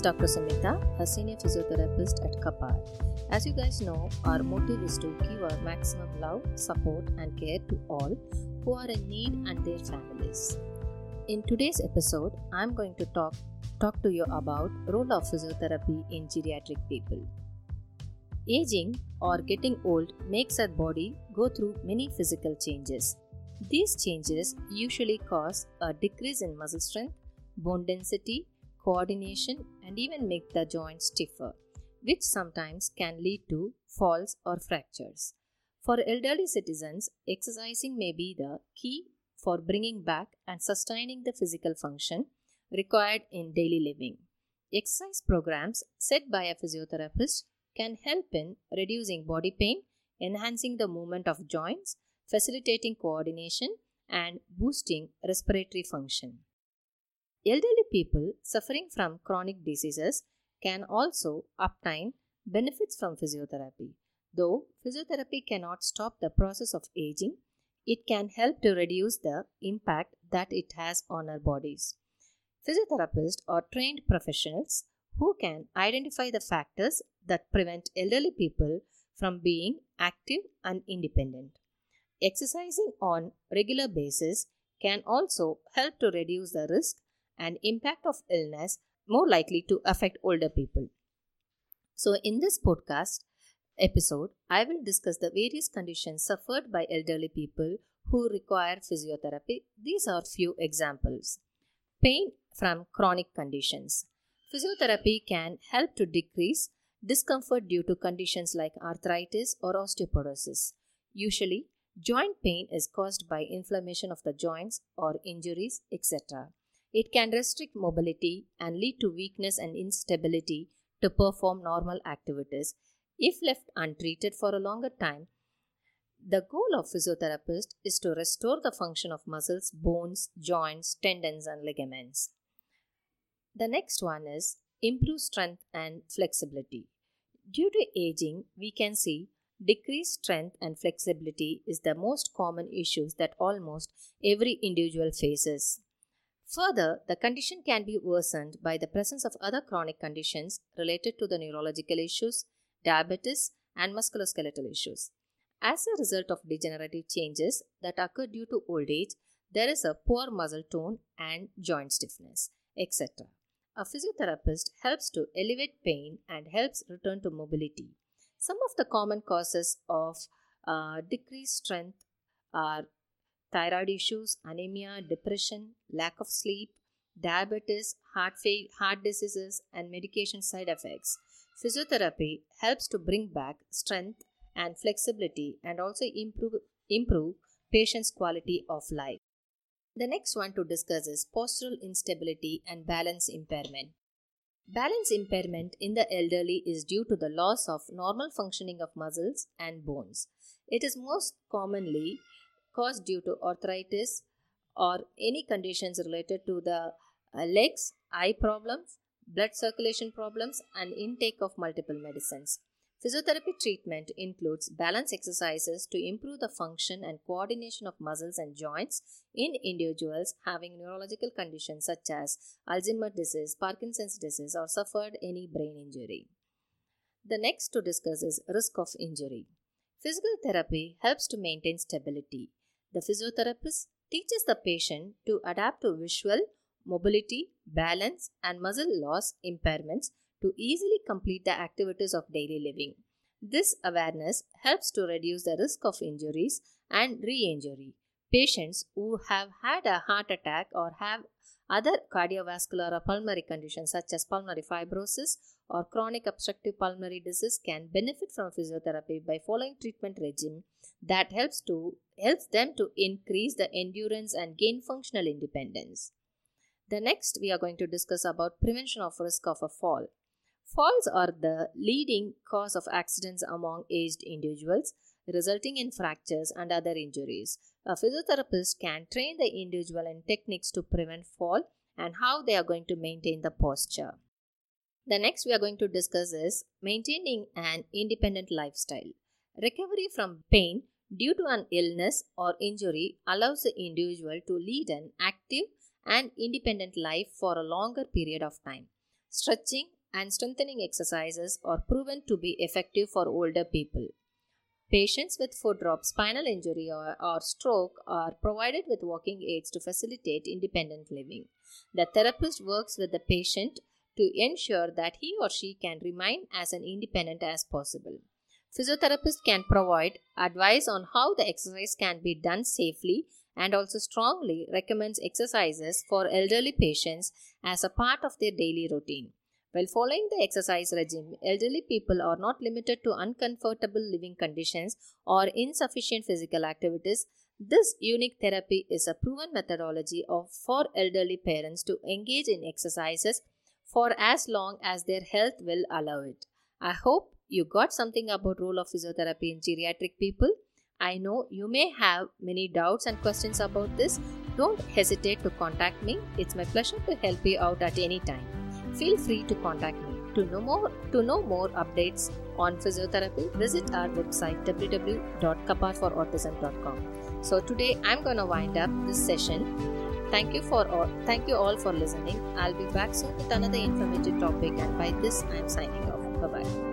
is Dr. Sumitha, a senior physiotherapist at CAPAAR. As you guys know, our motive is to give our maximum love, support, and care to all who are in need and their families. In today's episode, I'm going to talk talk to you about role of physiotherapy in geriatric people. Aging or getting old makes our body go through many physical changes. These changes usually cause a decrease in muscle strength, bone density, coordination, and even make the joints stiffer, which sometimes can lead to falls or fractures. For elderly citizens, exercising may be the key for bringing back and sustaining the physical function required in daily living. Exercise programs set by a physiotherapist can help in reducing body pain, enhancing the movement of joints, facilitating coordination, and boosting respiratory function. Elderly people suffering from chronic diseases can also obtain benefits from physiotherapy. Though physiotherapy cannot stop the process of aging, it can help to reduce the impact that it has on our bodies. Physiotherapists are trained professionals who can identify the factors that prevent elderly people from being active and independent. Exercising on a regular basis can also help to reduce the risk and impact of illness more likely to affect older people. So, in this podcast episode, I will discuss the various conditions suffered by elderly people who require physiotherapy. These are few examples. Pain from chronic conditions. Physiotherapy can help to decrease discomfort due to conditions like arthritis or osteoporosis. Usually, joint pain is caused by inflammation of the joints or injuries, etc. It can restrict mobility and lead to weakness and instability to perform normal activities. If left untreated for a longer time, the goal of physiotherapist is to restore the function of muscles, bones, joints, tendons and ligaments. The next one is improve strength and flexibility. Due to aging, we can see decreased strength and flexibility is the most common issues that almost every individual faces. Further, the condition can be worsened by the presence of other chronic conditions related to the neurological issues, diabetes, and musculoskeletal issues. As a result of degenerative changes that occur due to old age, there is a poor muscle tone and joint stiffness, etc. A physiotherapist helps to alleviate pain and helps return to mobility. Some of the common causes of uh, decreased strength are thyroid issues, anemia, depression, lack of sleep, diabetes, heart, heart diseases, and medication side effects. Physiotherapy helps to bring back strength and flexibility and also improve, improve patients' quality of life. The next one to discuss is postural instability and balance impairment. Balance impairment in the elderly is due to the loss of normal functioning of muscles and bones. It is most commonly caused due to arthritis or any conditions related to the uh, legs, eye problems, blood circulation problems, and intake of multiple medicines. Physiotherapy treatment includes balance exercises to improve the function and coordination of muscles and joints in individuals having neurological conditions such as Alzheimer's disease, Parkinson's disease, or suffered any brain injury. The next to discuss is risk of injury. Physical therapy helps to maintain stability. The physiotherapist teaches the patient to adapt to visual, mobility, balance, and muscle loss impairments to easily complete the activities of daily living. This awareness helps to reduce the risk of injuries and re injury. Patients who have had a heart attack or have other cardiovascular or pulmonary conditions such as pulmonary fibrosis or chronic obstructive pulmonary disease can benefit from physiotherapy by following treatment regime that helps to helps them to increase the endurance and gain functional independence. The next we are going to discuss about prevention of risk of a fall. Falls are the leading cause of accidents among aged individuals, resulting in fractures and other injuries. Uh, a physiotherapist can train the individual in techniques to prevent fall and how they are going to maintain the posture. The next we are going to discuss is maintaining an independent lifestyle. Recovery from pain due to an illness or injury allows the individual to lead an active and independent life for a longer period of time. Stretching and strengthening exercises are proven to be effective for older people. Patients with foot drop, spinal injury, or, or, stroke are provided with walking aids to facilitate independent living. The therapist works with the patient to ensure that he or she can remain as an independent as possible. Physiotherapist can provide advice on how the exercise can be done safely and also strongly recommends exercises for elderly patients as a part of their daily routine. While following the exercise regime, elderly people are not limited to uncomfortable living conditions or insufficient physical activities. This unique therapy is a proven methodology of, for elderly parents to engage in exercises for as long as their health will allow it. I hope you got something about role of physiotherapy in geriatric people. I know you may have many doubts and questions about this. Don't hesitate to contact me. It's my pleasure to help you out at any time feel free to contact me. To know more, to know more updates on physiotherapy, visit our website www.kaparforautism.com. So today I'm going to wind up this session. Thank you for all, thank you all for listening. I'll be back soon with another informative topic, and by this I'm signing off. Bye bye.